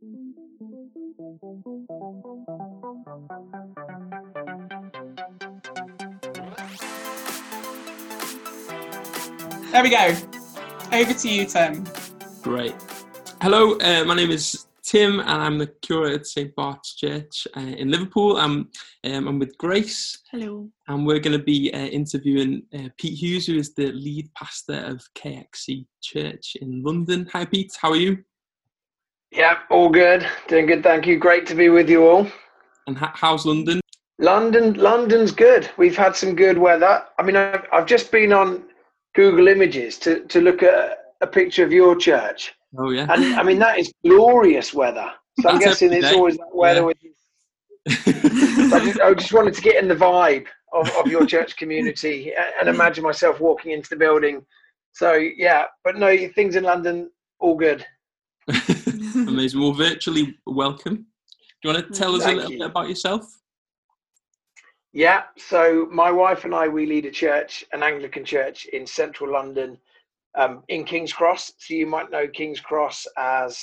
There we go. Over to you, Tim. Great. Hello, uh, my name is Tim, and I'm the curator at St Bart's Church uh, in Liverpool. I'm, um, I'm with Grace. Hello. And we're going to be uh, interviewing uh, Pete Hughes, who is the lead pastor of KXC Church in London. Hi, Pete. How are you? Yeah, all good. Doing good, thank you. Great to be with you all. And how's London? London, London's good. We've had some good weather. I mean, I've, I've just been on Google Images to, to look at a picture of your church. Oh yeah. And I mean that is glorious weather. So I'm guessing it's always that weather yeah. with I, just, I, just, wanted to get in the vibe of, of your church community and imagine myself walking into the building. So yeah, but no, things in London all good. Amazing. Well, virtually welcome. Do you want to tell us Thank a little you. bit about yourself? Yeah, so my wife and I, we lead a church, an Anglican church in central London, um, in King's Cross. So you might know King's Cross as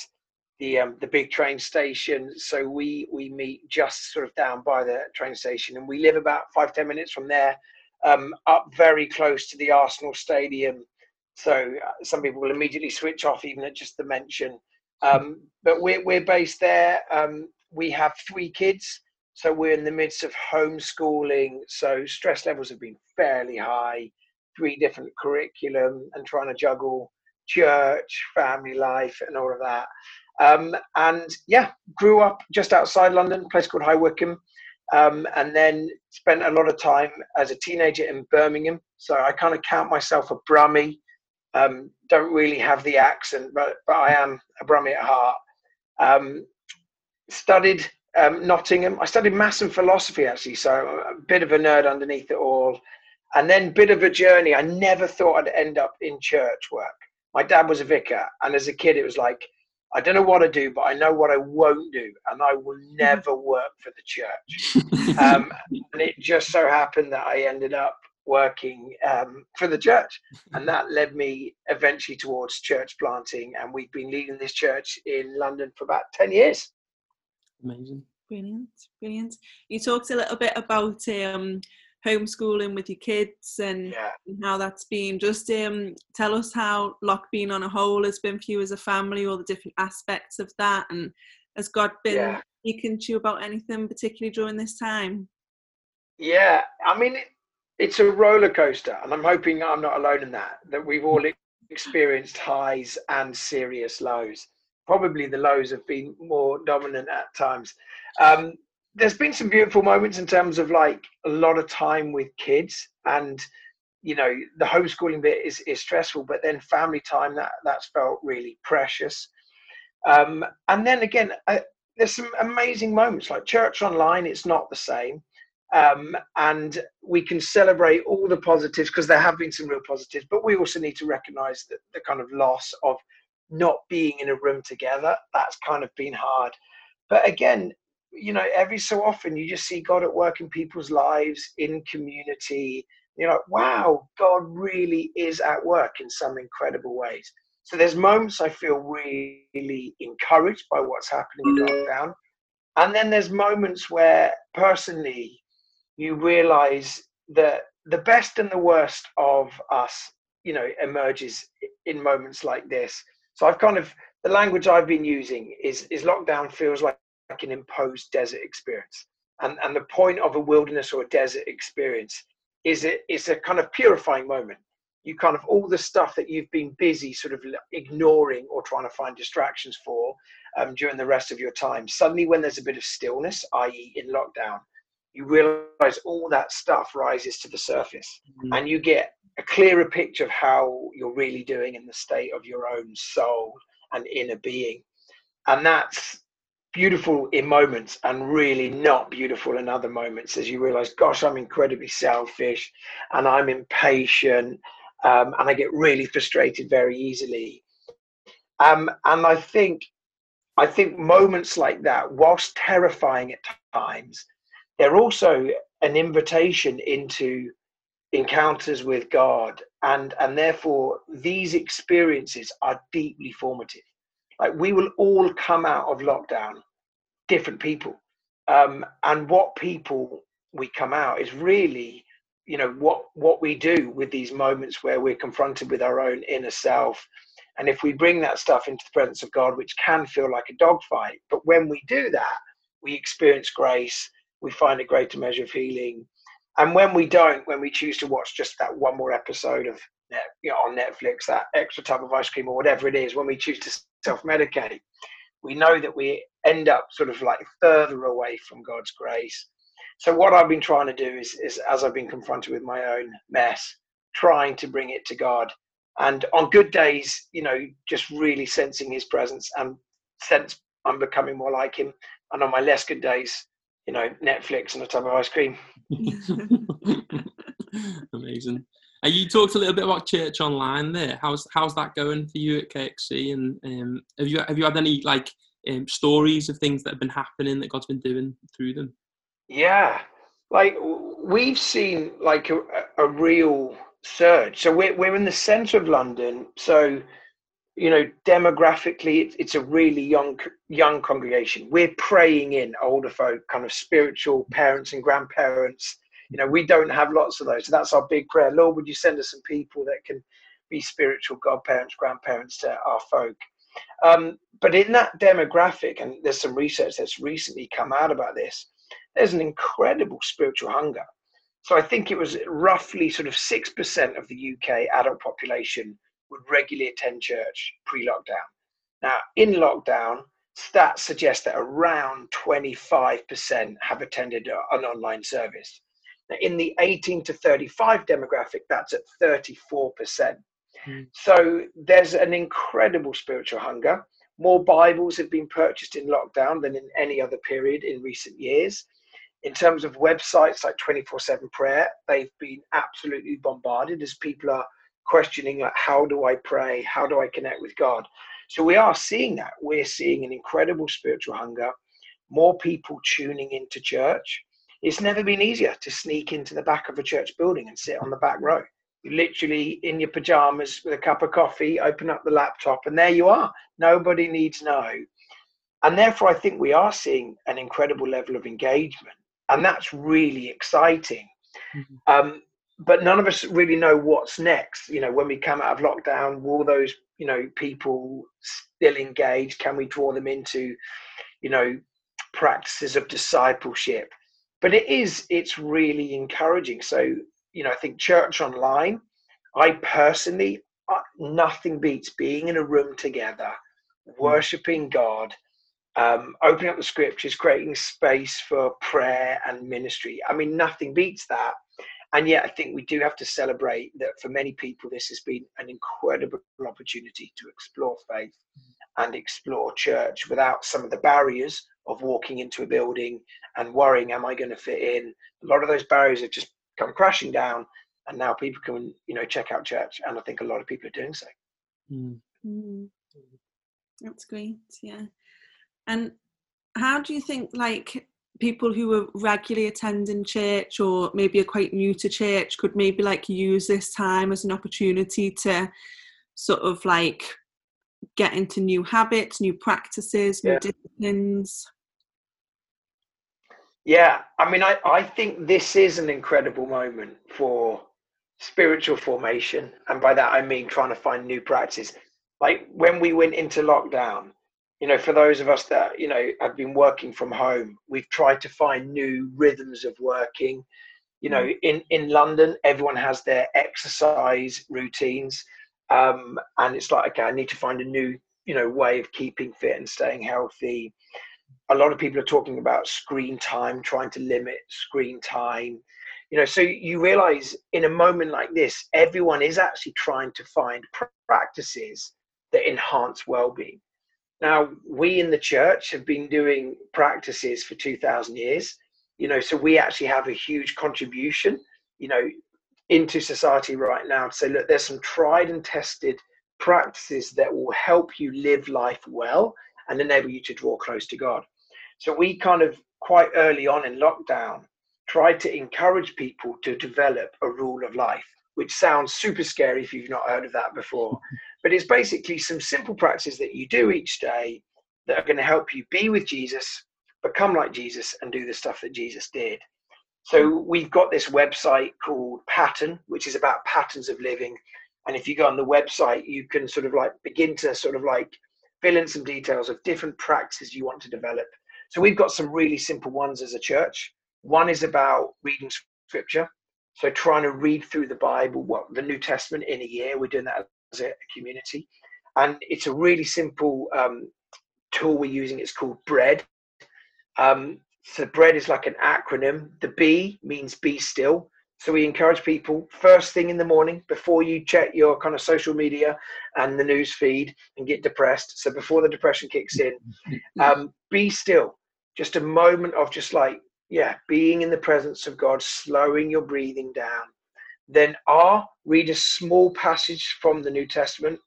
the um, the big train station. So we we meet just sort of down by the train station, and we live about five ten minutes from there, um, up very close to the Arsenal Stadium. So uh, some people will immediately switch off even at just the mention. Um, but we're we're based there. Um, we have three kids. So we're in the midst of homeschooling. So stress levels have been fairly high, three different curriculum and trying to juggle church, family life, and all of that. Um, and yeah, grew up just outside London, a place called High Wycombe. Um, and then spent a lot of time as a teenager in Birmingham. So I kind of count myself a Brummie. Um, don't really have the accent, but, but I am a Brummie at heart. Um, studied um, Nottingham. I studied maths and philosophy actually, so a bit of a nerd underneath it all. And then bit of a journey. I never thought I'd end up in church work. My dad was a vicar, and as a kid, it was like, I don't know what I do, but I know what I won't do, and I will never work for the church. um, and it just so happened that I ended up working um, for the church, and that led me eventually towards church planting. And we've been leading this church in London for about ten years. Amazing. Brilliant, brilliant. You talked a little bit about um, homeschooling with your kids and, yeah. how that's been. Just um, tell us how Loch being on a whole has been for you as a family, all the different aspects of that, and has God been yeah. speaking to you about anything particularly during this time? Yeah, I mean, it, it's a roller coaster, and I'm hoping I'm not alone in that. That we've all experienced highs and serious lows probably the lows have been more dominant at times. Um, there's been some beautiful moments in terms of like a lot of time with kids and you know the homeschooling bit is, is stressful but then family time that that's felt really precious um, and then again I, there's some amazing moments like church online it's not the same um, and we can celebrate all the positives because there have been some real positives but we also need to recognize that the kind of loss of not being in a room together. That's kind of been hard. But again, you know, every so often you just see God at work in people's lives, in community. You're like, wow, God really is at work in some incredible ways. So there's moments I feel really encouraged by what's happening in lockdown. And then there's moments where personally you realize that the best and the worst of us, you know, emerges in moments like this. So I've kind of the language I've been using is is lockdown feels like, an imposed desert experience, and and the point of a wilderness or a desert experience is it is a kind of purifying moment. You kind of all the stuff that you've been busy sort of ignoring or trying to find distractions for um, during the rest of your time. Suddenly, when there's a bit of stillness, i.e., in lockdown, you realize all that stuff rises to the surface mm-hmm. and you get a clearer picture of how you're really doing in the state of your own soul and inner being. And that's beautiful in moments and really not beautiful in other moments as you realize, gosh, I'm incredibly selfish and I'm impatient um, and I get really frustrated very easily. Um, and I think, I think moments like that, whilst terrifying at times, they're also an invitation into encounters with God, and and therefore these experiences are deeply formative. like we will all come out of lockdown different people um, and what people we come out is really you know what what we do with these moments where we're confronted with our own inner self and if we bring that stuff into the presence of god which can feel like a dogfight but when we do that we experience grace we find a greater measure of healing and when we don't when we choose to watch just that one more episode of you know on netflix that extra tub of ice cream or whatever it is when we choose to self-medicate we know that we end up sort of like further away from god's grace so what I've been trying to do is, is as I've been confronted with my own mess, trying to bring it to God. And on good days, you know, just really sensing His presence and sense I'm becoming more like Him. And on my less good days, you know, Netflix and a tub of ice cream. Amazing. And you talked a little bit about church online there. How's how's that going for you at KXC? And um, have you have you had any like um, stories of things that have been happening that God's been doing through them? Yeah, like we've seen like a, a real surge. So we're we're in the centre of London. So you know, demographically, it's, it's a really young young congregation. We're praying in older folk, kind of spiritual parents and grandparents. You know, we don't have lots of those. So that's our big prayer. Lord, would you send us some people that can be spiritual godparents, grandparents to our folk? Um, but in that demographic, and there's some research that's recently come out about this, there's an incredible spiritual hunger. So I think it was roughly sort of 6% of the UK adult population would regularly attend church pre lockdown. Now, in lockdown, stats suggest that around 25% have attended an online service. Now, in the 18 to 35 demographic, that's at 34%. Mm. So there's an incredible spiritual hunger. More Bibles have been purchased in lockdown than in any other period in recent years in terms of websites like 24-7 prayer they've been absolutely bombarded as people are questioning like how do i pray? How do i connect with god? So we are seeing that. We're seeing an incredible spiritual hunger more people tuning into church. It's never been easier to sneak into the back of a church building and sit on the back row. You literally in your pajamas with a cup of coffee open up the laptop and there you are. Nobody needs know. And therefore i think we are seeing an incredible level of engagement and that's really exciting. Mm-hmm. Um, but none of us really know what's next. You know, when we come out of lockdown, will those you know people still engage? Can we draw them into, you know, practices of discipleship? But it is it's really encouraging. So you know, I think church online. I personally, uh, nothing beats being in a room together, mm-hmm. worshiping God, um, opening up the scriptures, creating space for prayer and ministry. I mean, nothing beats that. And yet, I think we do have to celebrate that for many people, this has been an incredible opportunity to explore faith and explore church without some of the barriers of walking into a building and worrying, am I going to fit in? A lot of those barriers have just come crashing down, and now people can, you know, check out church. And I think a lot of people are doing so. Mm. Mm. That's great. Yeah. And how do you think, like, people who are regularly attending church or maybe are quite new to church could maybe like use this time as an opportunity to sort of like get into new habits, new practices, yeah. new disciplines? Yeah, I mean, I, I think this is an incredible moment for spiritual formation. And by that, I mean trying to find new practices. Like when we went into lockdown, you know, for those of us that, you know, have been working from home, we've tried to find new rhythms of working. You know, mm. in, in London, everyone has their exercise routines. Um, and it's like, okay, I need to find a new, you know, way of keeping fit and staying healthy. A lot of people are talking about screen time, trying to limit screen time. You know, so you realize in a moment like this, everyone is actually trying to find practices that enhance well-being now, we in the church have been doing practices for 2,000 years, you know, so we actually have a huge contribution, you know, into society right now say, look, there's some tried and tested practices that will help you live life well and enable you to draw close to God. So we kind of quite early on in lockdown tried to encourage people to develop a rule of life, which sounds super scary if you've not heard of that before. But it's basically some simple practices that you do each day that are going to help you be with Jesus, become like Jesus, and do the stuff that Jesus did. So we've got this website called Pattern, which is about patterns of living. And if you go on the website, you can sort of like begin to sort of like fill in some details of different practices you want to develop. So we've got some really simple ones as a church. One is about reading scripture. So trying to read through the Bible, what the New Testament in a year. We're doing that a community. And it's a really simple um, tool we're using. It's called Bread. Um, so bread is like an acronym. The B means be still. So we encourage people first thing in the morning before you check your kind of social media and the news feed and get depressed. So before the depression kicks in, um, be still. Just a moment of just like, yeah, being in the presence of God, slowing your breathing down. Then R, read a small passage from the New Testament.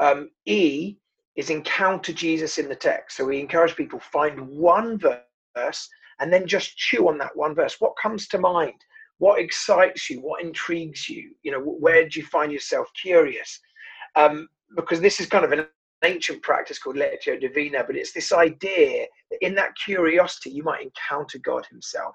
Um, e is encounter Jesus in the text. So we encourage people find one verse and then just chew on that one verse. What comes to mind? what excites you what intrigues you you know where do you find yourself curious um, because this is kind of an ancient practice called lectio divina but it's this idea that in that curiosity you might encounter god himself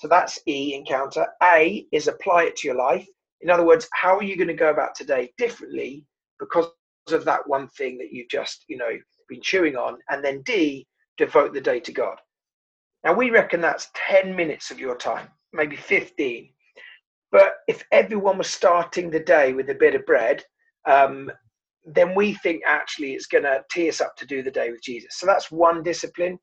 so that's e encounter a is apply it to your life in other words how are you going to go about today differently because of that one thing that you've just you know been chewing on and then d devote the day to god now we reckon that's 10 minutes of your time maybe 15. But if everyone was starting the day with a bit of bread, um, then we think actually it's going to tee us up to do the day with Jesus. So that's one discipline.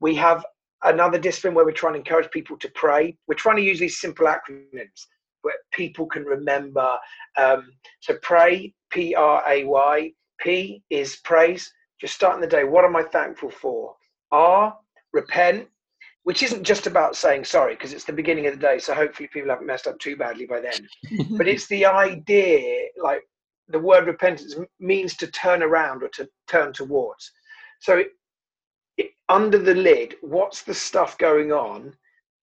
We have another discipline where we're trying to encourage people to pray. We're trying to use these simple acronyms where people can remember. Um, so pray, P R A Y. P is praise, just starting the day. What am I thankful for? R, repent, which isn't just about saying sorry because it's the beginning of the day so hopefully people haven't messed up too badly by then but it's the idea like the word repentance means to turn around or to turn towards so under the lid what's the stuff going on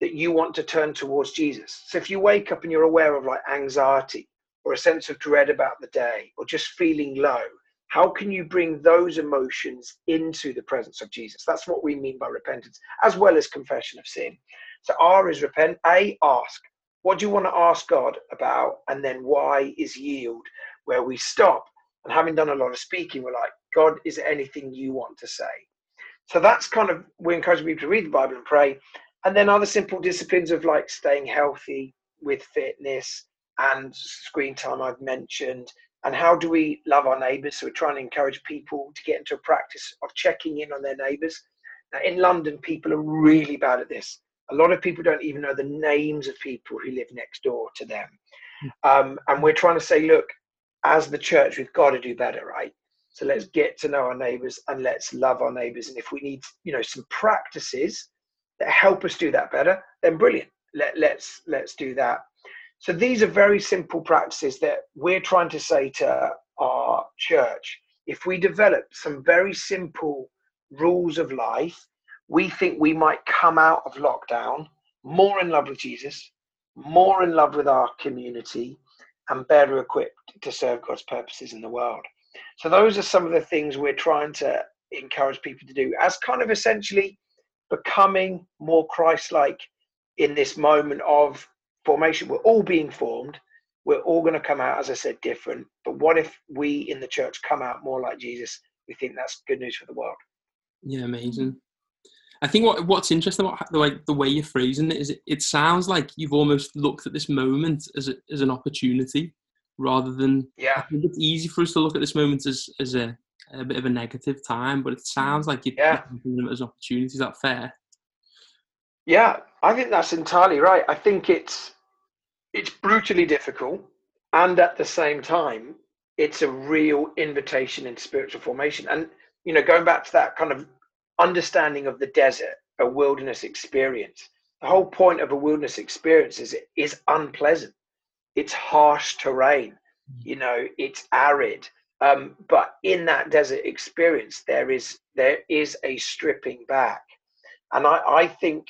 that you want to turn towards jesus so if you wake up and you're aware of like anxiety or a sense of dread about the day or just feeling low how can you bring those emotions into the presence of Jesus? That's what we mean by repentance, as well as confession of sin. So R is repent. A, ask. What do you want to ask God about? And then Y is yield, where we stop. And having done a lot of speaking, we're like, God, is there anything you want to say? So that's kind of, we encourage people to read the Bible and pray. And then other simple disciplines of like staying healthy with fitness and screen time I've mentioned, and how do we love our neighbours? So we're trying to encourage people to get into a practice of checking in on their neighbours. Now, in London, people are really bad at this. A lot of people don't even know the names of people who live next door to them. Hmm. Um, and we're trying to say, look, as the church, we've got to do better, right? So let's get to know our neighbours and let's love our neighbours. And if we need, you know, some practices that help us do that better, then brilliant. Let, let's let's do that. So these are very simple practices that we're trying to say to our church. If we develop some very simple rules of life, we think we might come out of lockdown more in love with Jesus, more in love with our community, and better equipped to serve God's purposes in the world. So, those are some of the things we're trying to encourage people to do as kind of essentially becoming more Christ like in this moment of formation, we're all being formed. We're all going to come out, as I said, different. But what if we in the church come out more like Jesus? We think that's good news for the world. Yeah, amazing. I think what what's interesting about the way the way you're phrasing it is it, it sounds like you've almost looked at this moment as a, as an opportunity rather than yeah. I think it's easy for us to look at this moment as as a, a bit of a negative time, but it sounds like you're yeah. it as opportunity. Is that fair? Yeah, I think that's entirely right. I think it's it's brutally difficult, and at the same time, it's a real invitation into spiritual formation. And you know, going back to that kind of understanding of the desert, a wilderness experience. The whole point of a wilderness experience is it is unpleasant. It's harsh terrain. Mm. You know, it's arid. Um, but in that desert experience, there is there is a stripping back, and I, I think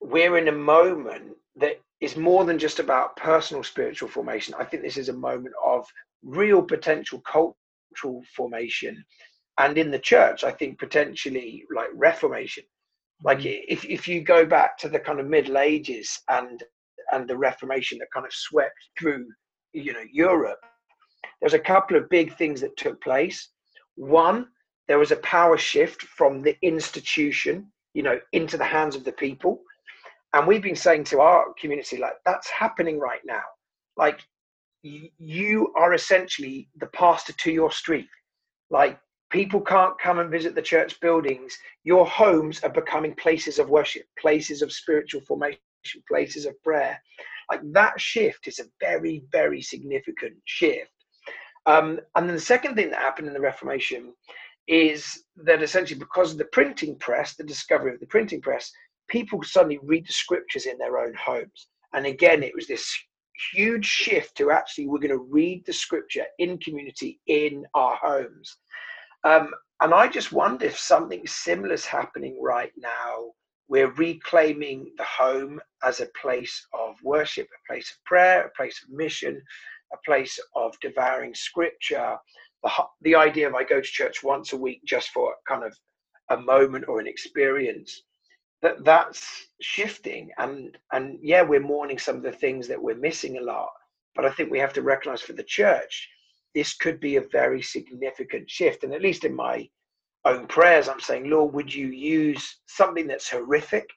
we're in a moment that is more than just about personal spiritual formation. I think this is a moment of real potential cultural formation and in the church i think potentially like reformation like mm. if, if you go back to the kind of middle ages and and the reformation that kind of swept through you know europe there's a couple of big things that took place. One there was a power shift from the institution you know into the hands of the people. And we've been saying to our community like that's happening right now. Like you are essentially the pastor to your street. Like people can't come and visit the church buildings. Your homes are becoming places of worship places of spiritual formation places of prayer. Like that shift is a very very significant shift. Um, and then the second thing that happened in the reformation is that essentially because of the printing press the discovery of the printing press people suddenly read the scriptures in their own homes. And again it was this huge shift to actually we're going to read the scripture in community in our homes. Um, and I just wonder if something similar is happening right now. We're reclaiming the home as a place of worship, a place of prayer, a place of mission, a place of devouring scripture. The, the idea of I go to church once a week just for kind of a moment or an experience that that's shifting and and yeah we're mourning some of the things that we're missing a lot but i think we have to recognize for the church this could be a very significant shift. And at least in my own prayers, I'm saying, Lord, would you use something that's horrific?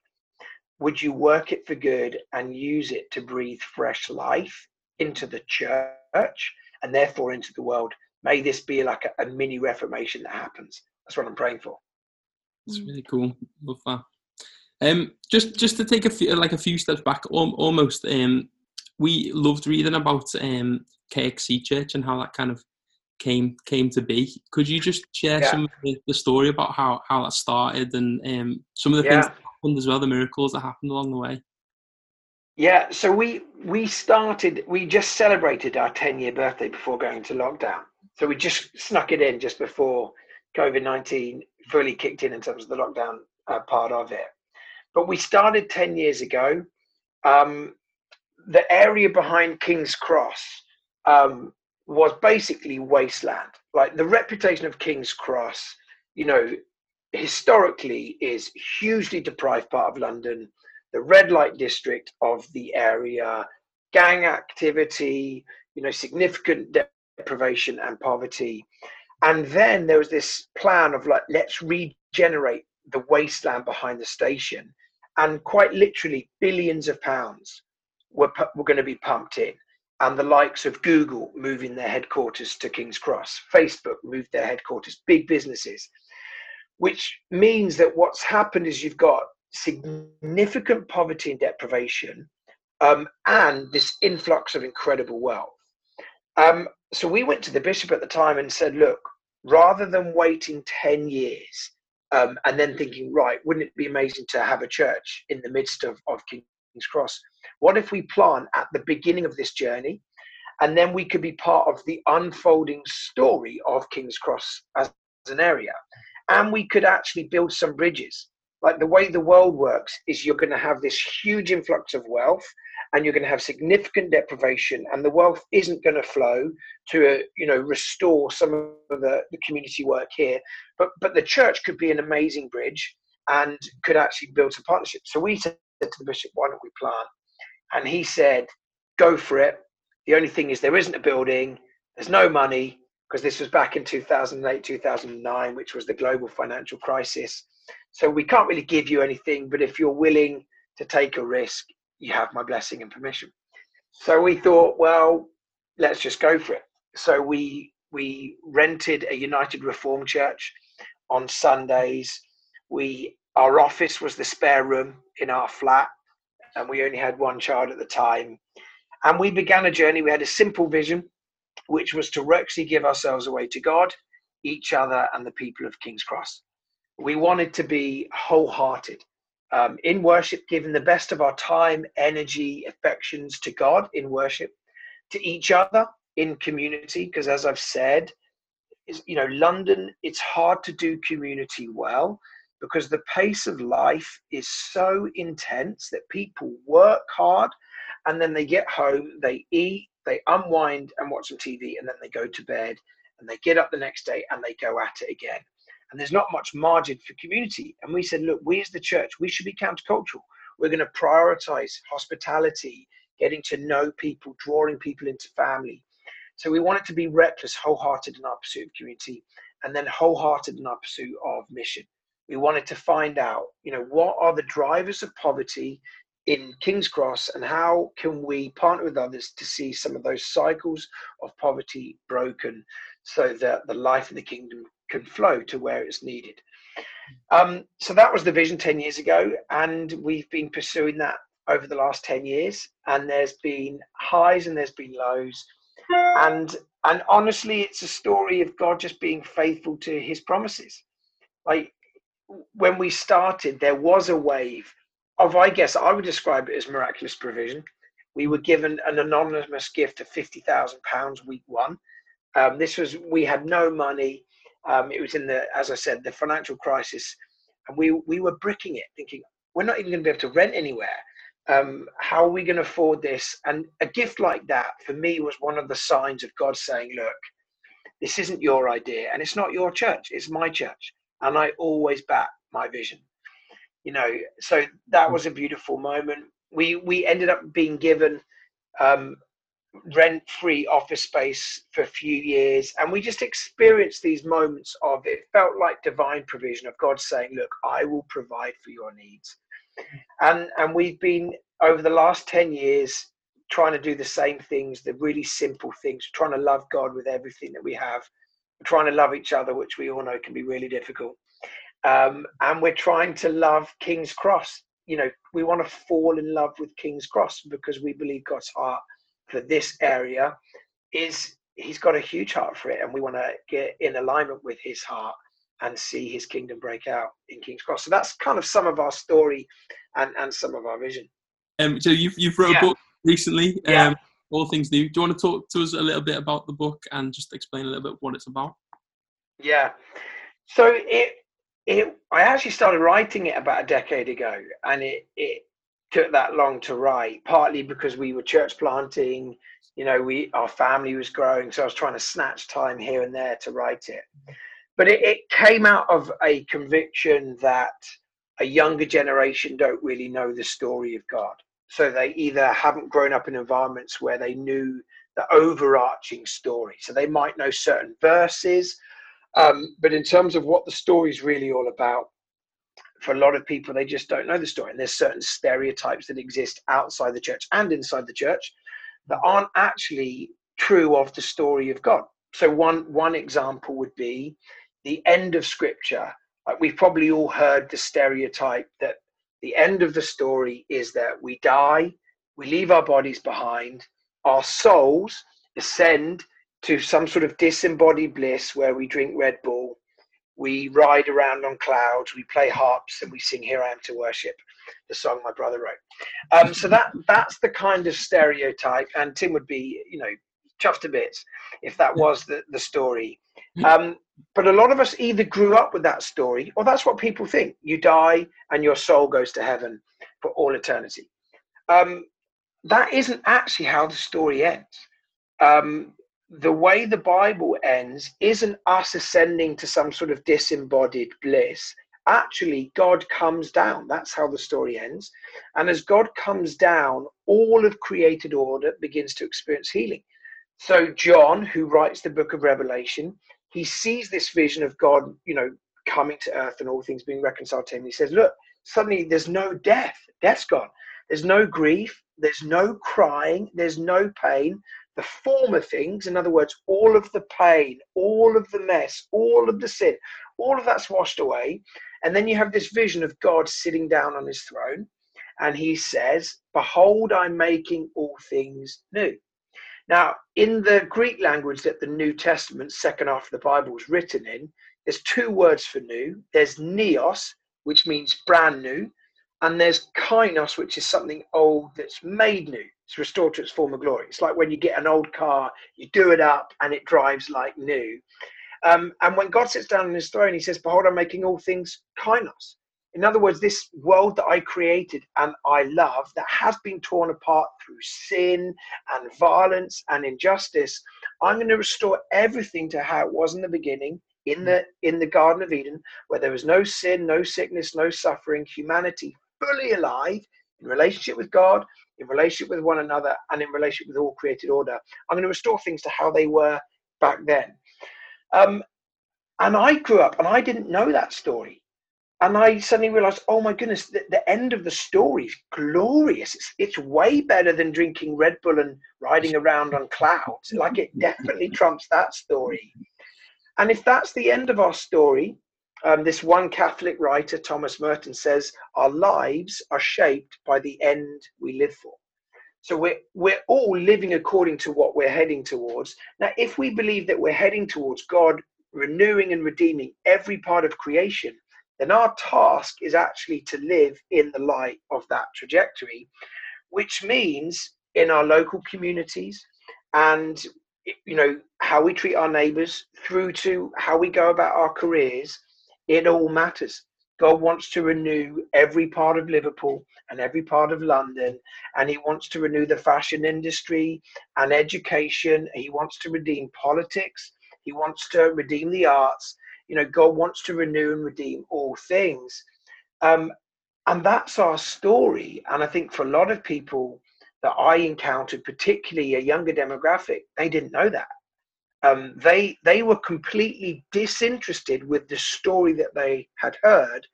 Would you work it for good and use it to breathe fresh life into the church and therefore into the world? May this be like a, a mini reformation that happens. That's what I'm praying for. That's really cool. Love that. Um, just just to take a few like a few steps back, almost. Um, we loved reading about um, KXC Church and how that kind of came came to be. Could you just share yeah. some of the, the, story about how, how that started and um, some of the yeah. things that happened as well, the miracles that happened along the way? Yeah, so we we started. We just celebrated our ten year birthday before going into lockdown. So we just snuck it in just before COVID nineteen fully kicked in in terms of the lockdown uh, part of it. But we started ten years ago. Um, the area behind King's Cross um, was basically wasteland. Like the reputation of King's Cross, you know, historically is hugely deprived part of London, the red light district of the area, gang activity, you know, significant deprivation and poverty. And then there was this plan of like, let's regenerate the wasteland behind the station. And quite literally, billions of pounds were, were going to be pumped in and the likes of Google moving their headquarters to King's Cross, Facebook moved their headquarters, big businesses, which means that what's happened is you've got significant poverty and deprivation um, and this influx of incredible wealth. Um, so we went to the bishop at the time and said, look, rather than waiting 10 years um, and then thinking, right, wouldn't it be amazing to have a church in the midst of, of King's Cross? What if we plant at the beginning of this journey and then we could be part of the unfolding story of King's Cross as an area? And we could actually build some bridges. Like the way the world works is you're going to have this huge influx of wealth and you're going to have significant deprivation and the wealth isn't going to flow to uh, you know restore some of the, the community work here but but the church could be an amazing bridge and could actually build some partnerships so we said to the bishop why don't we plant and he said, "Go for it." The only thing is there isn't a building. There's no money because this was back in 2008, 2009, which was the global financial crisis. So we can't really give you anything, but if you're willing to take a risk, you have my blessing and permission. So we thought, well, let's just go for it. So we we rented a United Reform Church on Sundays. We our office was the spare room in our flat and we only had one child at the time. And we began a journey. We had a simple vision, which was to actually give ourselves away to God, each other, and the people of King's Cross. We wanted to be wholehearted um, in worship, giving the best of our time, energy, affections to God in worship, to each other in community. Because as I've said, you know, London, it's hard to do community well because the pace of life is so intense that people work hard and then they get home, they eat, they unwind and watch some TV, and then they go to bed and they get up the next day and they go at it again. And there's not much margin for community. And we said, look, we as the church, we should be countercultural. We're going to prioritize hospitality, getting to know people, drawing people into family. So we wanted to be reckless, wholehearted in our pursuit of community, and then wholehearted in our pursuit of mission. We wanted to find out, you know, what are the drivers of poverty in King's Cross and how can we partner with others to see some of those cycles of poverty broken so that the life of the kingdom can flow to where it's needed. Um, so that was the vision 10 years ago, and we've been pursuing that over the last 10 years. And there's been highs and there's been lows. And and honestly, it's a story of God just being faithful to his promises. Like when we started, there was a wave of, I guess I would describe it as miraculous provision. We were given an anonymous gift of £50,000 week one. Um, this was, we had no money. Um, it was in the, as I said, the financial crisis. And we, we were bricking it, thinking, we're not even going to be able to rent anywhere. Um, how are we going to afford this? And a gift like that for me was one of the signs of God saying, look, this isn't your idea and it's not your church, it's my church. And I always back my vision. You know so that mm. was a beautiful moment. We we ended up being given um, rent free office space for a few years and we just experienced these moments of it felt like divine provision of god saying look i will provide for your needs. And and we've been over the last 10 years trying to do the same things the really simple things trying to love god with everything that we have trying to love each other which we all know can be really difficult um, and we're trying to love King's Cross. You know, we want to fall in love with King's Cross because we believe God's heart for this area is He's got a huge heart for it, and we want to get in alignment with His heart and see His kingdom break out in King's Cross. So that's kind of some of our story and, and some of our vision. Um, so you've you've wrote yeah. a book recently. Um, yeah. All things new. Do you want to talk to us a little bit about the book and just explain a little bit what it's about? Yeah. So it it I actually started writing it about a decade ago, and it it took that long to write. Partly because we were church planting, you know, we our family was growing, so I was trying to snatch time here and there to write it. But it, it came out of a conviction that a younger generation don't really know the story of God. So they either haven't grown up in environments where they knew the overarching story. So they might know certain verses, um, but in terms of what the story is really all about, for a lot of people, they just don't know the story. And there's certain stereotypes that exist outside the church and inside the church that aren't actually true of the story of God. So one one example would be the end of Scripture. Like we've probably all heard the stereotype that the end of the story is that we die, we leave our bodies behind, our souls ascend to some sort of disembodied bliss where we drink Red Bull, we ride around on clouds, we play harps, and we sing "Here I Am to Worship," the song my brother wrote. Um, so that that's the kind of stereotype, and Tim would be, you know, chuffed to bits if that was the the story. Um, but a lot of us either grew up with that story, or that's what people think. You die and your soul goes to heaven for all eternity. Um, that isn't actually how the story ends. Um, the way the Bible ends isn't us ascending to some sort of disembodied bliss. Actually, God comes down. That's how the story ends. And as God comes down, all of created order begins to experience healing. So, John, who writes the book of Revelation, he sees this vision of God, you know, coming to earth and all things being reconciled to him. He says, Look, suddenly there's no death. Death's gone. There's no grief. There's no crying. There's no pain the former things, in other words, all of the pain, all of the mess, all of the sin, all of that's washed away. And then you have this vision of God sitting down on his throne, and he says, Behold, I'm making all things new. Now, in the Greek language that the New Testament, second half of the Bible, is written in, there's two words for new. There's neos, which means brand new, and there's kainos, which is something old that's made new. It's restored to its former glory. It's like when you get an old car, you do it up, and it drives like new. Um, and when God sits down on his throne, he says, Behold, I'm making all things kainos. In other words, this world that I created and I love that has been torn apart through sin and violence and injustice, I'm going to restore everything to how it was in the beginning in the in the garden of eden where there was no sin no sickness no suffering. Humanity fully alive in relationship with god in relationship with one another and in relationship with all created order. I'm going to restore things to how they were back then. Um, and i grew up and i didn't know that story and i suddenly realized oh my goodness the, the end of the story is glorious it's, it's way better than drinking red bull and riding around on clouds like it definitely trumps that story and if that's the end of our story, um, this one Catholic writer, Thomas Merton, says our lives are shaped by the end we live for. So we're, we're all living according to what we're heading towards. Now, if we believe that we're heading towards God renewing and redeeming every part of creation, then our task is actually to live in the light of that trajectory, which means in our local communities and you know how we treat our neighbors through to how we go about our careers it all matters. God wants to renew every part of liverpool and every part of london and he wants to renew the fashion industry and education. He wants to redeem politics. He wants to redeem the arts you know god wants to renew and redeem all things um, and that's our story and i think for a lot of people that I encountered, particularly a younger demographic, they didn't know that. Um, they they were completely disinterested with the story that they had heard,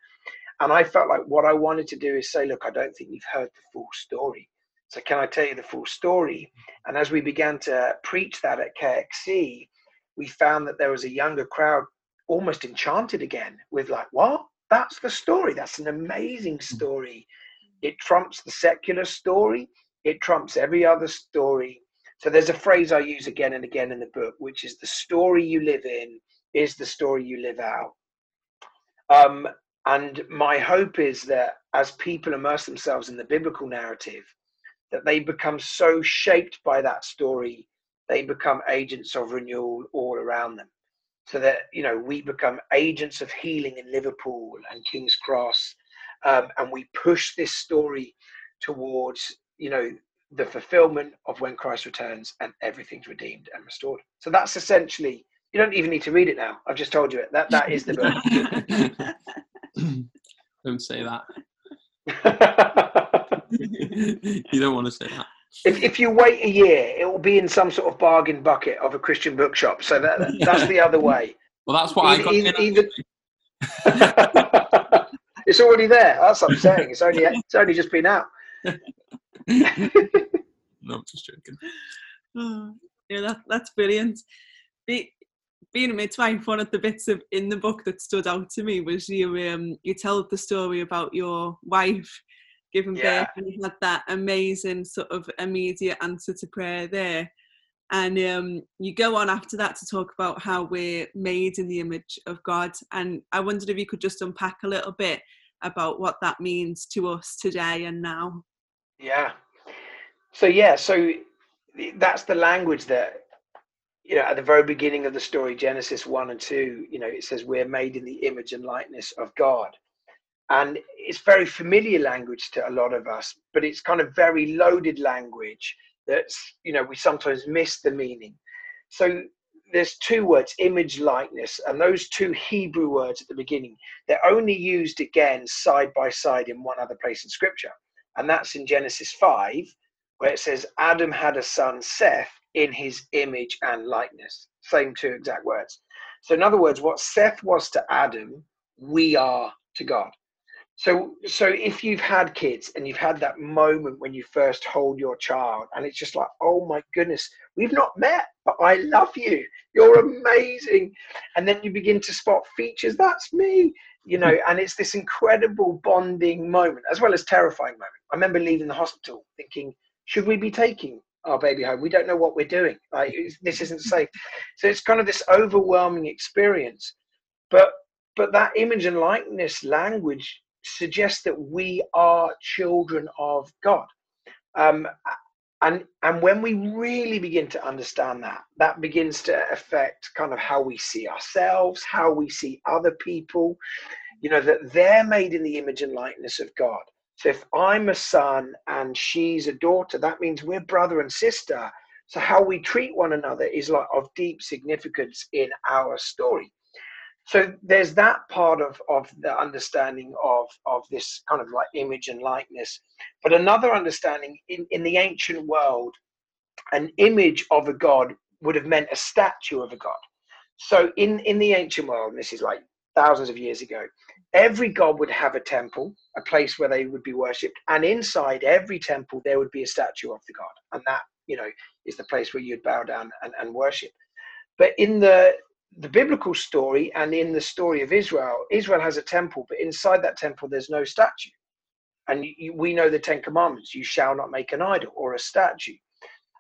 and I felt like what I wanted to do is say, look, I don't think you've heard the full story. So can I tell you the full story? And as we began to preach that at KXC, we found that there was a younger crowd almost enchanted again with like, what? That's the story. That's an amazing story. It trumps the secular story it trumps every other story. So there's a phrase I use again and again in the book, which is the story you live in is the story you live out. Um, and my hope is that as people immerse themselves in the biblical narrative, that they become so shaped by that story, they become agents of renewal all around them. So that you know we become agents of healing in Liverpool and King's Cross, um, and we push this story towards you know, the fulfillment of when Christ returns and everything's redeemed and restored. So that's essentially, you don't even need to read it now. I've just told you it. That, that is the book. don't say that. you don't want to say that. If, if you wait a year, it will be in some sort of bargain bucket of a Christian bookshop. So that, that's the other way. Well, that's what either, I got. Either, either... it's already there. That's what I'm saying. It's only it's only just been out. no, I'm just joking. Oh, yeah, that, that's brilliant. Be, being a midwife, one of the bits of in the book that stood out to me was you um, you tell the story about your wife giving yeah. birth and had that amazing sort of immediate answer to prayer there. And um, you go on after that to talk about how we're made in the image of God. And I wondered if you could just unpack a little bit about what that means to us today and now. Yeah. So yeah, so that's the language that you know at the very beginning of the story, Genesis one and two. You know, it says we're made in the image and likeness of God, and it's very familiar language to a lot of us, but it's kind of very loaded language that's you know we sometimes miss the meaning. So there's two words image likeness and those two hebrew words at the beginning they're only used again side by side in one other place in scripture and that's in Genesis 5, where it says Adam had a son, Seth, in his image and likeness. Same two exact words. So, in other words, what Seth was to Adam, we are to God. So, so if you've had kids and you've had that moment when you first hold your child, and it's just like, oh my goodness, we've not met, but I love you. You're amazing. And then you begin to spot features. That's me you know, and it's this incredible bonding moment as well as terrifying moment. I remember leaving the hospital thinking, should we be taking our baby home? We don't know what we're doing. Like this isn't safe. So it's kind of this overwhelming experience. But but that image and likeness language suggests that we are children of God. Um, and and when we really begin to understand that that begins to affect kind of how we see ourselves how we see other people you know, that they're made in the image and likeness of God. So if I'm a son and she's a daughter, that means we're brother and sister. So how we treat one another is like of deep significance in our story. So there's that part of, of the understanding of, of this kind of like image and likeness. But another understanding in, in the ancient world, an image of a god would have meant a statue of a god. So in, in the ancient world, and this is like thousands of years ago, every god would have a temple, a place where they would be worshipped, and inside every temple there would be a statue of the god, and that you know is the place where you'd bow down and, and worship. But in the the biblical story and in the story of Israel, Israel has a temple, but inside that temple there's no statue. And you, we know the Ten Commandments: you shall not make an idol or a statue.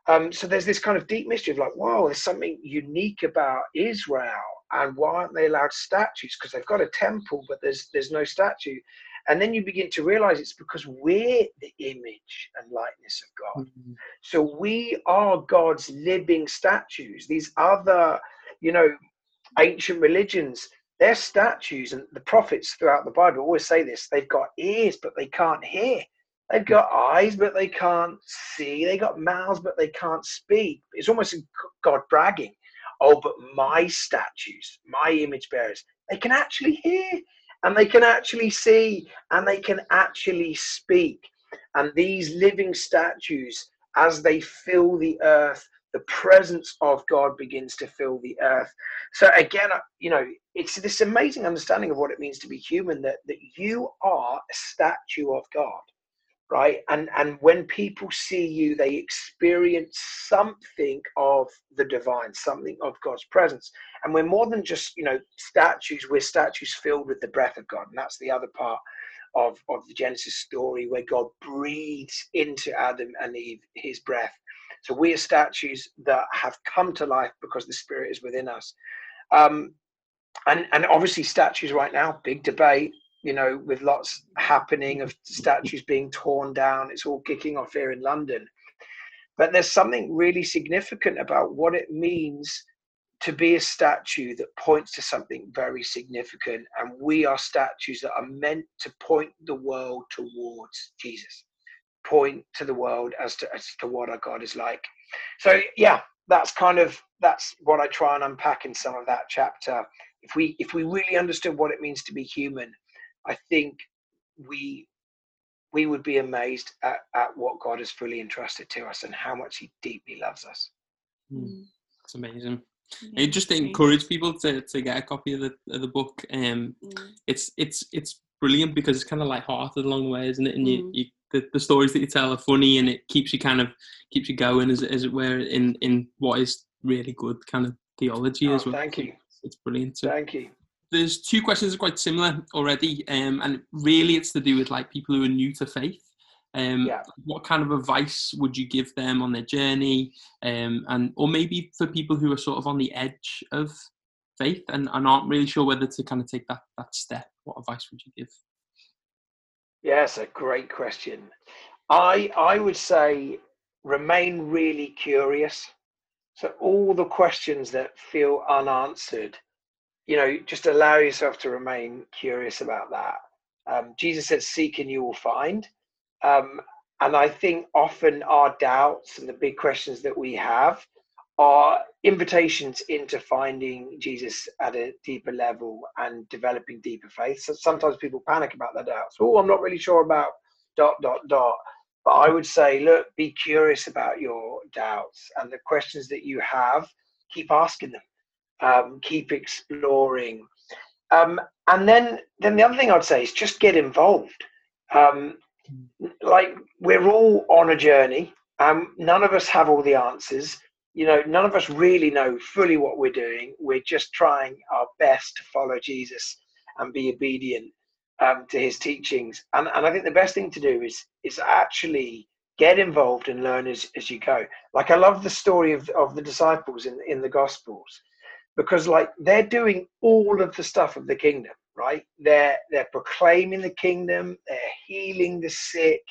Um, so there's this kind of deep mystery of like, whoa, there's something unique about Israel, and why aren't they allowed statues? Because they've got a temple, but there's there's no statue. And then you begin to realize it's because we're the image and likeness of God. Mm-hmm. So we are God's living statues. These other, you know, ancient religions, they're statues, and the prophets throughout the Bible always say this they've got ears, but they can't hear. They've got eyes, but they can't see. They've got mouths, but they can't speak. It's almost God bragging. Oh, but my statues, my image bearers, they can actually hear and they can actually see and they can actually speak. And these living statues, as they fill the earth, the presence of God begins to fill the earth. So again, you know, it's this amazing understanding of what it means to be human that, that you are a statue of God right? And and when people see you they experience something of the divine something of god's presence. And we're more than just you know statues we're statues filled with the breath of god. And that's the other part of of the genesis story where god breathes into adam and eve his breath so we are statues that have come to life because the spirit is within us um and and obviously statues right now big debate you know, with lots happening of statues being torn down. It's all kicking off here in London. But there's something really significant about what it means to be a statue that points to something very significant. And we are statues that are meant to point the world towards Jesus, point to the world as to, as to what our God is like. So, yeah, that's kind of that's what I try and unpack in some of that chapter. If we if we really understood what it means to be human, I think we we would be amazed at, at what God has fully entrusted to us and how much He deeply loves us. Mm. It's amazing. Yeah, I just encourage people to, to get a copy of the of the book. Um, mm. it's it's it's brilliant because it's kind of light-hearted along the way, isn't it? And mm. you, you the, the stories that you tell are funny, and it keeps you kind of keeps you going, as as it were, in in what is really good kind of theology oh, as well. Thank you. It's brilliant. So. Thank you there's two questions that are quite similar already, um, and really it's to do with like people who are new to faith. Um, yeah. What kind of advice would you give them on their journey, um, and or maybe for people who are sort of on the edge of faith and, and aren't really sure whether to kind of take that that step? What advice would you give? Yes, a great question. I I would say remain really curious. So all the questions that feel unanswered you know, just allow yourself to remain curious about that. Um, Jesus said, Seek and you will find. Um, and I think often our doubts and the big questions that we have are invitations into finding Jesus at a deeper level and developing deeper faith. So sometimes people panic about their doubts. Oh, I'm not really sure about dot, dot, dot. But I would say, look, be curious about your doubts and the questions that you have, keep asking them um, keep exploring. Um, and then, then the other thing I'd say is just get involved. Um, like we're all on a journey. Um, none of us have all the answers. You know, none of us really know fully what we're doing. We're just trying our best to follow Jesus and be obedient um, to his teachings. And, and I think the best thing to do is is actually get involved and learn as, as you go. Like I love the story of, of the disciples in, in the Gospels because like they're doing all of the stuff of the kingdom right they're they're proclaiming the kingdom they're healing the sick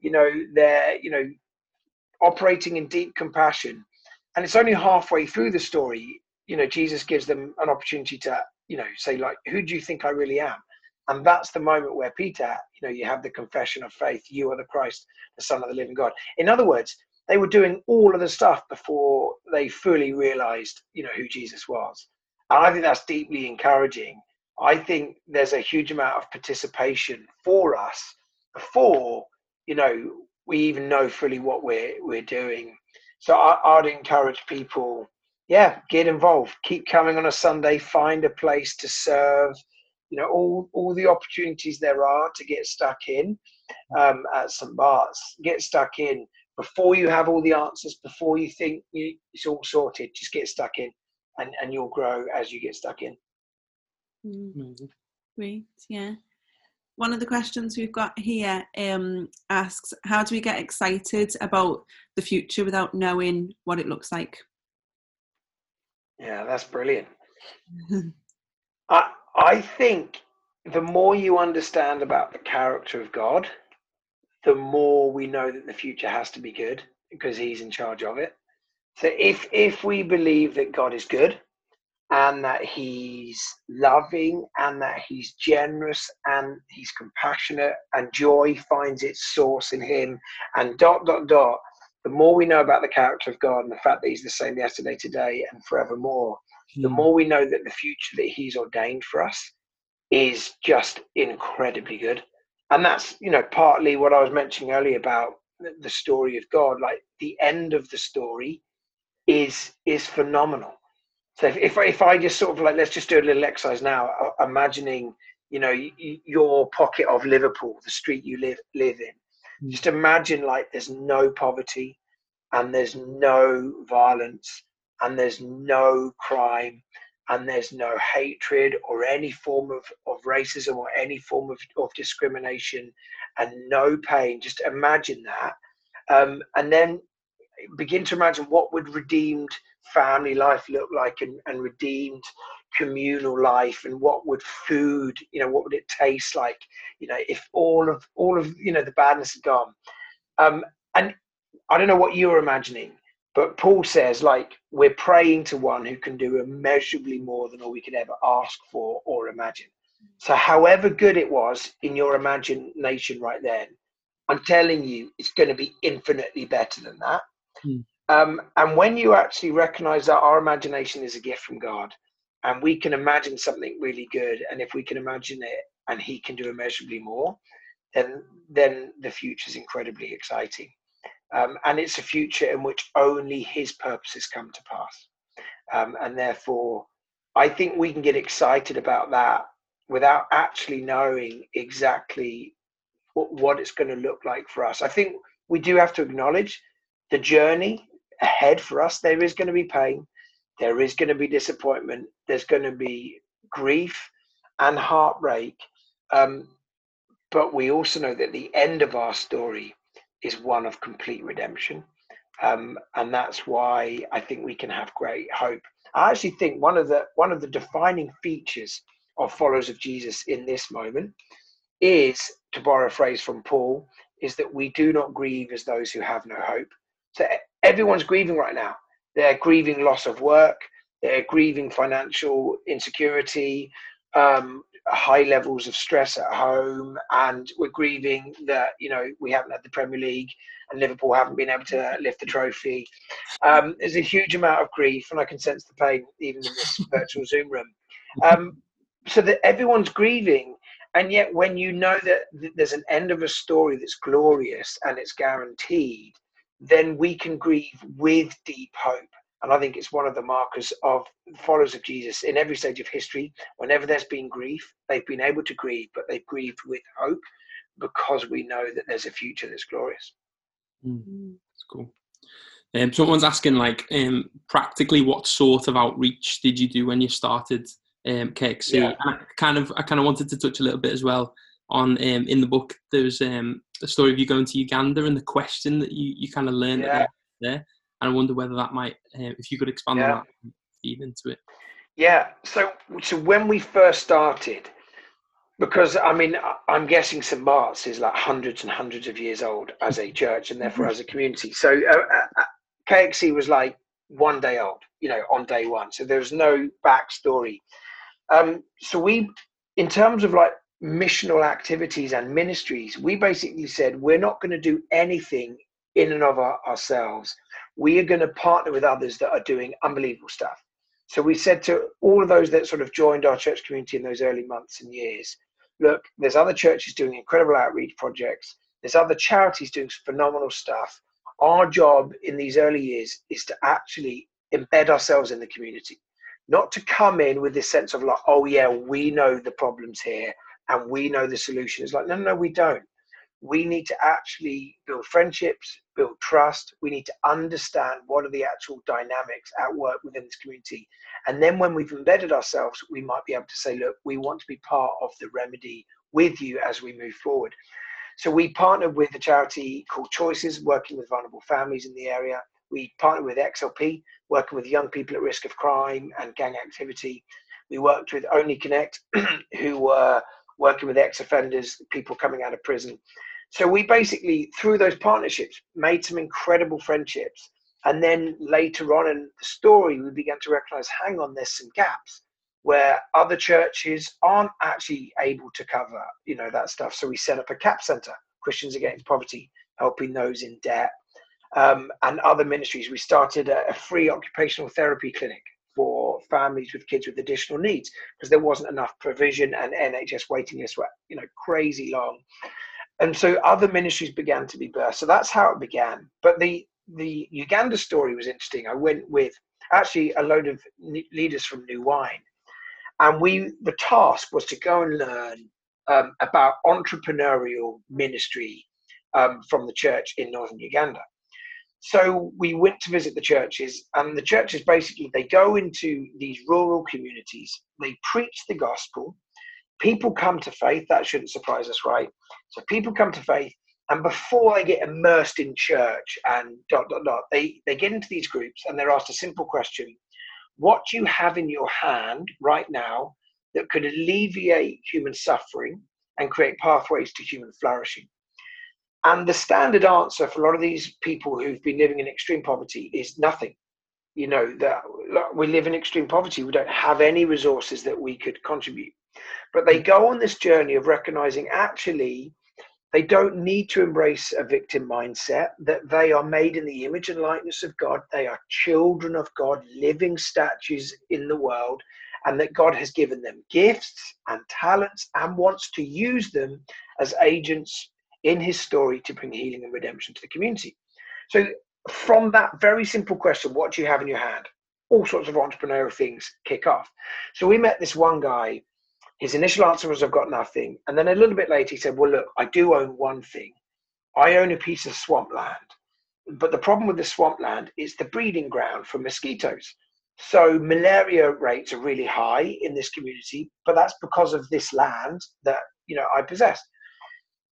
you know they're you know operating in deep compassion and it's only halfway through the story you know jesus gives them an opportunity to you know say like who do you think i really am And that's the moment where Peter, you know, you have the confession of faith, you are the Christ, the Son of the living God. In other words, they were doing all of the stuff before they fully realized, you know, who Jesus was. And I think that's deeply encouraging. I think there's a huge amount of participation for us before, you know, we even know fully what we're we're doing. So I, I'd encourage people, yeah, get involved. Keep coming on a Sunday. Find a place to serve you know all all the opportunities there are to get stuck in um, at St Bart's. Get stuck in before you have all the answers. Before you think you, it's all sorted, just get stuck in, and and you'll grow as you get stuck in. Mm. Great, yeah. One of the questions we've got here um, asks, "How do we get excited about the future without knowing what it looks like?" Yeah, that's brilliant. I I think the more you understand about the character of God, the more we know that the future has to be good because He's in charge of it. So if if we believe that God is good and that He's loving and that He's generous and He's compassionate and joy finds its source in Him and dot dot dot, the more we know about the character of God and the fact that He's the same yesterday, today, and forevermore, the hmm. more we know that the future that He's ordained for us is just incredibly good. And that's, you know, partly what I was mentioning earlier about the story of God. Like the end of the story is is phenomenal. So if, if, if I just sort of like let's just do a little exercise now, uh, imagining you know your pocket of Liverpool, the street you live live in. Hmm. Just imagine like there's no poverty, and there's no violence, and there's no crime, and there's no hatred or any form of, of racism or any form of, of discrimination and no pain. Just imagine that. Um, and then begin to imagine what would redeemed family life look like and, and redeemed communal life and what would food you know what would it taste like you know if all of all of you know the badness had gone um and i don't know what you were imagining but Paul says, like, we're praying to one who can do immeasurably more than all we could ever ask for or imagine. So, however good it was in your imagination right then, I'm telling you, it's going to be infinitely better than that. Hmm. Um, and when you actually recognize that our imagination is a gift from God, and we can imagine something really good, and if we can imagine it and He can do immeasurably more, then then the future is incredibly exciting. Um, and it's a future in which only his purposes come to pass. Um, and therefore, I think we can get excited about that without actually knowing exactly what, what it's going to look like for us. I think we do have to acknowledge the journey ahead for us. There is going to be pain, there is going to be disappointment, there's going to be grief and heartbreak. Um, but we also know that the end of our story is one of complete redemption. Um, and that's why I think we can have great hope. I actually think one of the one of the defining features of followers of Jesus in this moment is, to borrow a phrase from Paul, is that we do not grieve as those who have no hope. So everyone's grieving right now. They're grieving loss of work. They're grieving financial insecurity. Um, high levels of stress at home and we're grieving that you know we haven't had the Premier League and Liverpool haven't been able to lift the trophy. Um, there's a huge amount of grief, and I can sense the pain even in this virtual Zoom room. Um, so that everyone's grieving, and yet when you know that there's an end of a story that's glorious and it's guaranteed, then we can grieve with deep hope and I think it's one of the markers of followers of Jesus in every stage of history. Whenever there's been grief, they've been able to grieve, but they've grieved with hope because we know that there's a future that's glorious. Mm, that's cool. Um, someone's asking, like, um, practically, what sort of outreach did you do when you started um, KXC? Yeah. I kind of, I kind of wanted to touch a little bit as well on um, in the book. There's um, a story of you going to Uganda and the question that you you kind of learned yeah. there and I wonder whether that might, uh, if you could expand yeah. on that, feed into it. Yeah. So, so when we first started, because I mean, I'm guessing St. Mark's is like hundreds and hundreds of years old as a church and therefore as a community. So, uh, uh, uh KXC was like one day old, you know, on day one. So there's no backstory. Um, so we, in terms of like missional activities and ministries, we basically said we're not going to do anything in and of our, ourselves. We are going to partner with others that are doing unbelievable stuff. So we said to all of those that sort of joined our church community in those early months and years, look, there's other churches doing incredible outreach projects. There's other charities doing phenomenal stuff. Our job in these early years is to actually embed ourselves in the community, not to come in with this sense of like, oh yeah, we know the problems here and we know the solution. It's like, no, no, we don't. We need to actually build friendships, build trust. We need to understand what are the actual dynamics at work within this community. And then when we've embedded ourselves, we might be able to say, look, we want to be part of the remedy with you as we move forward. So we partnered with a charity called Choices, working with vulnerable families in the area. We partnered with XLP, working with young people at risk of crime and gang activity. We worked with Only Connect, who were working with ex-offenders, people coming out of prison. So we basically, through those partnerships, made some incredible friendships. And then later on in the story, we began to recognize, hang on, there's some gaps where other churches aren't actually able to cover, you know, that stuff. So we set up a CAP center, Christians Against Poverty, helping those in debt, um, and other ministries. We started a, a free occupational therapy clinic families with kids with additional needs because there wasn't enough provision and NHS waiting lists were, you know, crazy long. And so other ministries began to be birthed. So that's how it began. But the the Uganda story was interesting. I went with actually a load of leaders from New Wine, and we the task was to go and learn um, about entrepreneurial ministry um, from the church in northern Uganda. So we went to visit the churches, and the churches basically they go into these rural communities, they preach the gospel, people come to faith. That shouldn't surprise us, right? So people come to faith, and before they get immersed in church and dot dot dot, they they get into these groups and they're asked a simple question: What do you have in your hand right now that could alleviate human suffering and create pathways to human flourishing? And the standard answer for a lot of these people who've been living in extreme poverty is nothing. You know, that we live in extreme poverty. We don't have any resources that we could contribute. But they go on this journey of recognizing actually they don't need to embrace a victim mindset, that they are made in the image and likeness of God. They are children of God, living statues in the world, and that God has given them gifts and talents and wants to use them as agents in his story to bring healing and redemption to the community. So, from that very simple question, what do you have in your hand? All sorts of entrepreneurial things kick off. So, we met this one guy. His initial answer was, I've got nothing. And then a little bit later, he said, Well, look, I do own one thing. I own a piece of swampland. But the problem with the swampland is the breeding ground for mosquitoes. So malaria rates are really high in this community, but that's because of this land that you know I possess.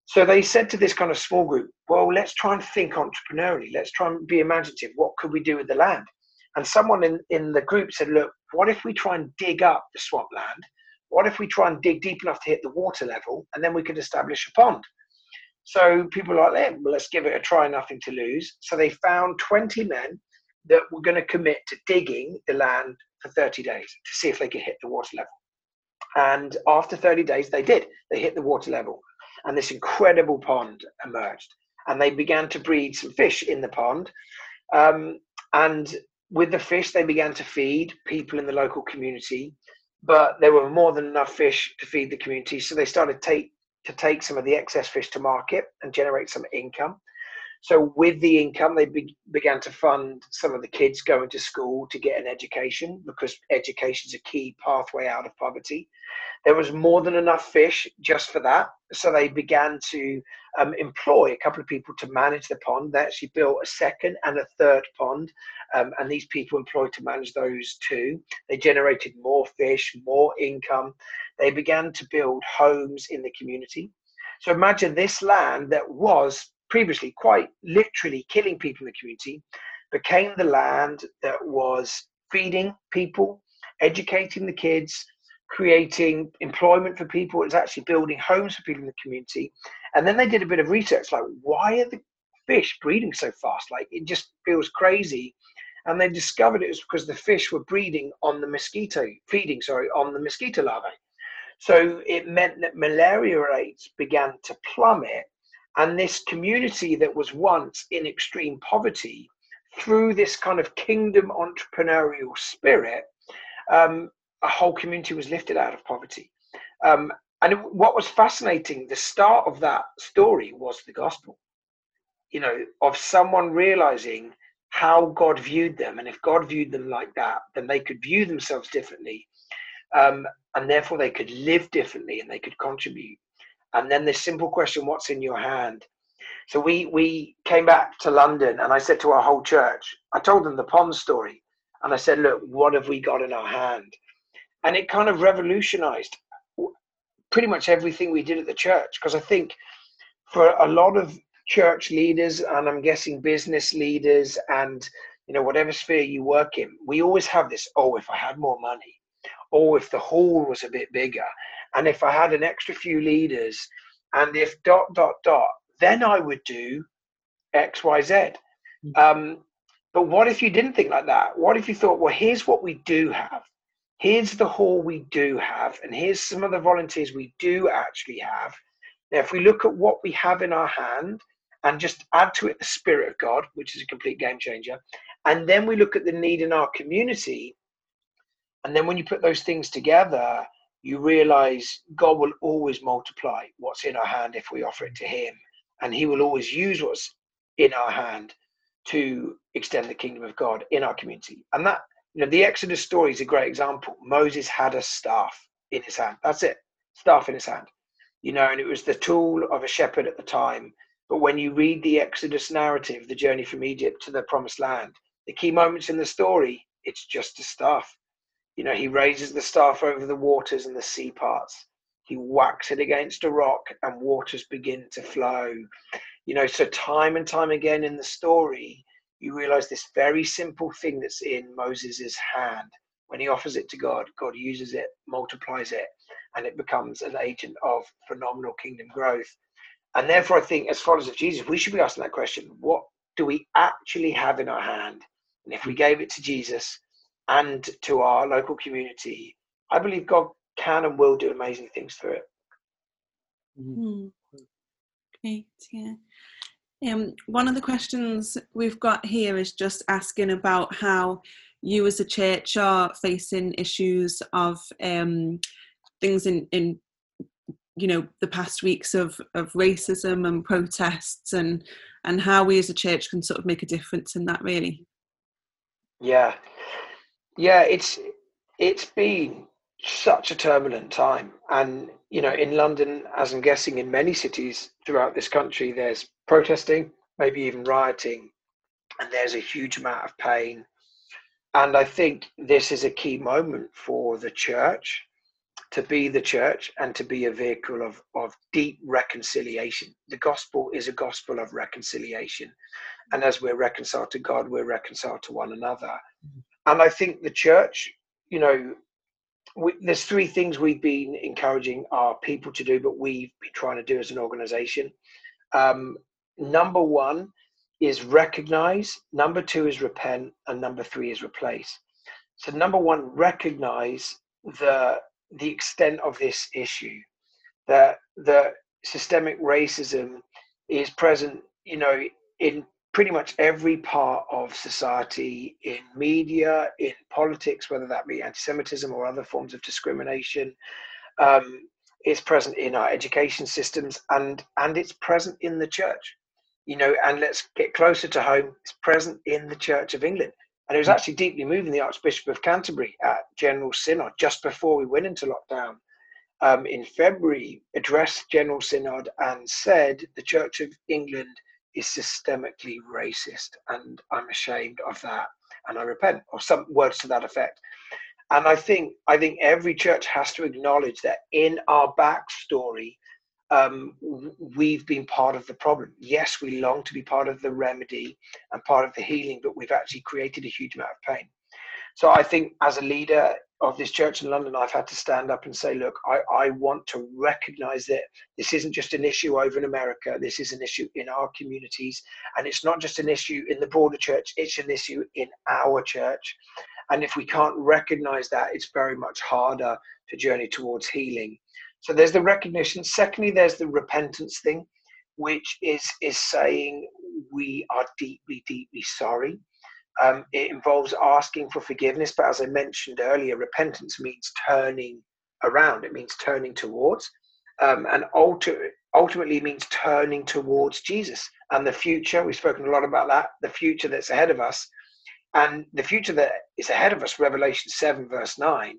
So they said to this kind of small group, well, let's try and think entrepreneurially. Let's try and be imaginative. What could we do with the land? And someone in, in the group said, look, what if we try and dig up the swampland? What if we try and dig deep enough to hit the water level and then we could establish a pond? So people were like, well, let's give it a try, nothing to lose. So they found 20 men that were going to commit to digging the land for 30 days to see if they could hit the water level. And after 30 days, they did. They hit the water level and this incredible pond emerged. And they began to breed some fish in the pond. Um, and with the fish, they began to feed people in the local community. But there were more than enough fish to feed the community, so they started take, to take some of the excess fish to market and generate some income. So with the income, they be, began to fund some of the kids going to school to get an education because education is a key pathway out of poverty. There was more than enough fish just for that, so they began to um, employ a couple of people to manage the pond. They actually built a second and a third pond, um, and these people employed to manage those two. They generated more fish, more income. They began to build homes in the community. So imagine this land that was previously quite literally killing people in the community became the land that was feeding people, educating the kids, creating employment for people. It was actually building homes for people in the community. And then they did a bit of research like, why are the fish breeding so fast? Like, it just feels crazy. And they discovered it was because the fish were breeding on the mosquito, feeding, sorry, on the mosquito larvae. So it meant that malaria rates began to plummet, and this community that was once in extreme poverty, through this kind of kingdom entrepreneurial spirit, um, a whole community was lifted out of poverty. Um, and what was fascinating, the start of that story was the gospel. You know, of someone realizing how God viewed them, and if God viewed them like that, then they could view themselves differently, um, and therefore they could live differently and they could contribute. And then this simple question, "What's in your hand?" So we we came back to London, and I said to our whole church, I told them the pond story, and I said, "Look, what have we got in our hand?" And it kind of revolutionized pretty much everything we did at the church because I think for a lot of church leaders and I'm guessing business leaders and you know whatever sphere you work in, we always have this. Oh, if I had more money, or if the hall was a bit bigger, and if I had an extra few leaders, and if dot dot dot, then I would do X Y Z. Mm. Um, but what if you didn't think like that? What if you thought, well, here's what we do have here's the hall we do have, and here's some of the volunteers we do actually have. Now, if we look at what we have in our hand and just add to it the Spirit of God, which is a complete game changer, and then we look at the need in our community, and then when you put those things together, you realize God will always multiply what's in our hand if we offer it to Him, and He will always use what's in our hand to extend the kingdom of God in our community. And that you know, the Exodus story is a great example. Moses had a staff in his hand. That's it, staff in his hand. You know, and it was the tool of a shepherd at the time. But when you read the Exodus narrative, the journey from Egypt to the promised land, the key moments in the story, it's just a staff. You know, he raises the staff over the waters and the sea parts. He whacks it against a rock and waters begin to flow. You know, so time and time again in the story, you realize this very simple thing that's in Moses' hand. When he offers it to God, God uses it, multiplies it, and it becomes an agent of phenomenal kingdom growth. And therefore, I think as followers of Jesus, we should be asking that question what do we actually have in our hand? And if we gave it to Jesus and to our local community, I believe God can and will do amazing things through it. Mm. Great, yeah. Um, one of the questions we've got here is just asking about how you as a church are facing issues of um, things in, in you know the past weeks of, of racism and protests and and how we as a church can sort of make a difference in that really yeah yeah it's it's been such a turbulent time and you know in london as i'm guessing in many cities throughout this country there's protesting, maybe even rioting, and there's a huge amount of pain. And I think this is a key moment for the church to be the church and to be a vehicle of, of deep reconciliation. The gospel is a gospel of reconciliation. And as we're reconciled to God, we're reconciled to one another. And I think the church, you know, we, there's three things we've been encouraging our people to do, but we've been trying to do as an organization. Um, number one is recognize, number two is repent, and number three is replace. So number one, recognize the the extent of this issue, that the systemic racism is present, you know, in pretty much every part of society, in media, in politics, whether that be anti-Semitism or other forms of discrimination. Um, it's present in our education systems and and it's present in the church you know, and let's get closer to home, it's present in the Church of England. And it was actually deeply moving the Archbishop of Canterbury at General Synod just before we went into lockdown um, in February, addressed General Synod and said the Church of England is systemically racist, and I'm ashamed of that, and I repent, or some words to that effect. And I think I think every church has to acknowledge that in our backstory, um, we've been part of the problem. Yes, we long to be part of the remedy and part of the healing, but we've actually created a huge amount of pain. So I think as a leader of this church in London, I've had to stand up and say, look, I, I want to recognize that this isn't just an issue over in America. This is an issue in our communities. And it's not just an issue in the broader church, it's an issue in our church. And if we can't recognize that, it's very much harder to journey towards healing. So there's the recognition. Secondly, there's the repentance thing, which is is saying we are deeply, deeply sorry. Um, it involves asking for forgiveness, but as I mentioned earlier, repentance means turning around. It means turning towards, um, and ulti- ultimately means turning towards Jesus and the future. We've spoken a lot about that. The future that's ahead of us, and the future that is ahead of us. Revelation seven verse nine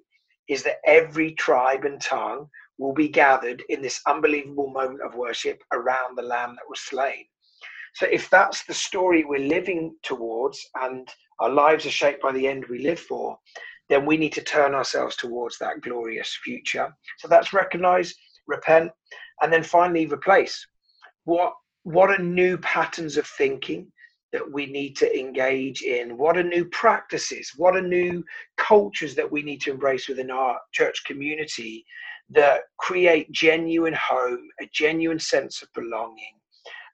is that every tribe and tongue will be gathered in this unbelievable moment of worship around the Lamb that was slain. So, if that's the story we're living towards and our lives are shaped by the end we live for, then we need to turn ourselves towards that glorious future. So, that's recognize, repent, and then finally replace. What, what are new patterns of thinking that we need to engage in? What are new practices? What are new cultures that we need to embrace within our church community that create genuine home, a genuine sense of belonging?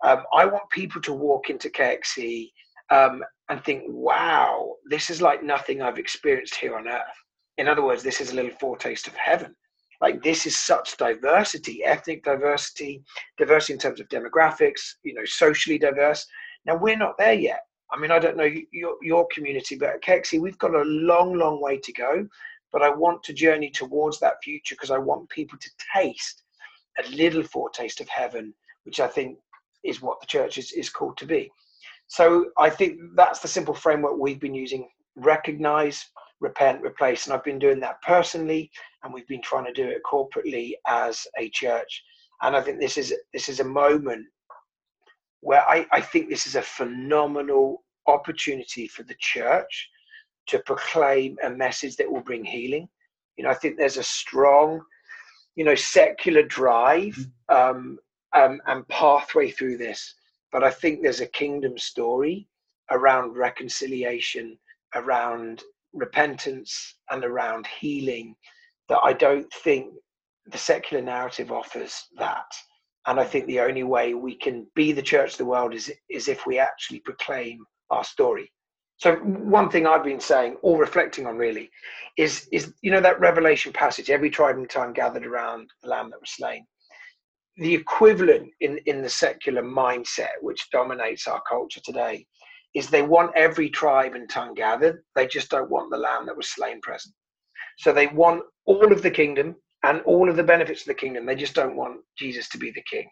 Um, I want people to walk into KXC um, and think, wow, this is like nothing I've experienced here on earth. In other words, this is a little foretaste of heaven. Like this is such diversity, ethnic diversity, diversity in terms of demographics, you know, socially diverse. Now we're not there yet. I mean, I don't know your, your community, but at KXC, we've got a long, long way to go. But I want to journey towards that future because I want people to taste a little foretaste of heaven, which I think is what the church is, is called to be. So I think that's the simple framework we've been using recognize, repent, replace. And I've been doing that personally, and we've been trying to do it corporately as a church. And I think this is this is a moment where I, I think this is a phenomenal opportunity for the church to proclaim a message that will bring healing. You know, I think there's a strong, you know, secular drive mm. um, um, and pathway through this. But I think there's a kingdom story around reconciliation, around repentance, and around healing that I don't think the secular narrative offers that. And I think the only way we can be the church of the world is, is if we actually proclaim our story. So one thing I've been saying, or reflecting on really, is is you know that Revelation passage, every tribe and tongue gathered around the Lamb that was slain the equivalent in, in the secular mindset which dominates our culture today is they want every tribe and tongue gathered. They just don't want the lamb that was slain present. So they want all of the kingdom and all of the benefits of the kingdom. They just don't want jesus to be the king.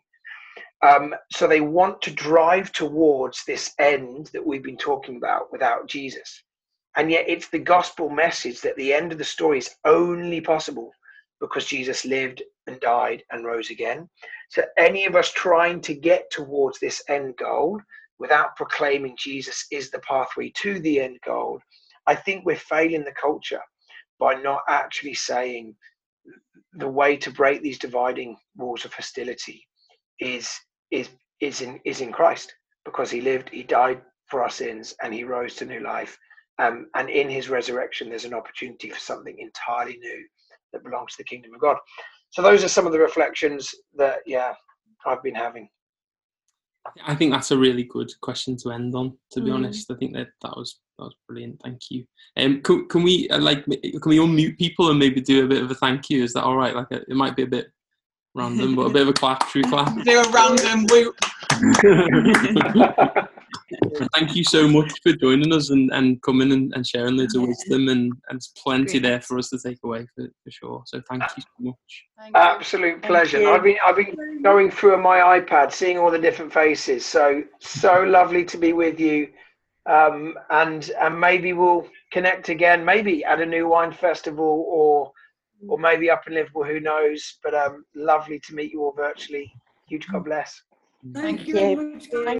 Um, so they want to drive towards this end that we've been talking about without jesus. And yet it's the gospel message that the end of the story is only possible because Jesus lived and died and rose again. So, any of us trying to get towards this end goal without proclaiming Jesus is the pathway to the end goal, I think we're failing the culture by not actually saying the way to break these dividing walls of hostility is is is in is in Christ because he lived, he died for our sins, and he rose to new life. Um, and in his resurrection, there's an opportunity for something entirely new that belongs to the kingdom of God. So those are some of the reflections that yeah I've been having. I think that's a really good question to end on. To be mm. honest, I think that that was that was brilliant. Thank you. Um, can, can we uh, like can we unmute people and maybe do a bit of a thank you? Is that all right? Like a, it might be a bit random, but a bit of a clap, true clap. Do a random whoop. Thank you so much for joining us and, and coming and, and sharing loads of wisdom and, and there's plenty Great. there for us to take away for, for sure. So thank you so much. Thank Absolute pleasure. I've been I've been going through my iPad, seeing all the different faces. So so lovely to be with you. Um, and and maybe we'll connect again, maybe at a new wine festival or or maybe up in Liverpool, who knows? But um, lovely to meet you all virtually. Huge God bless. Thank, Thank you. you.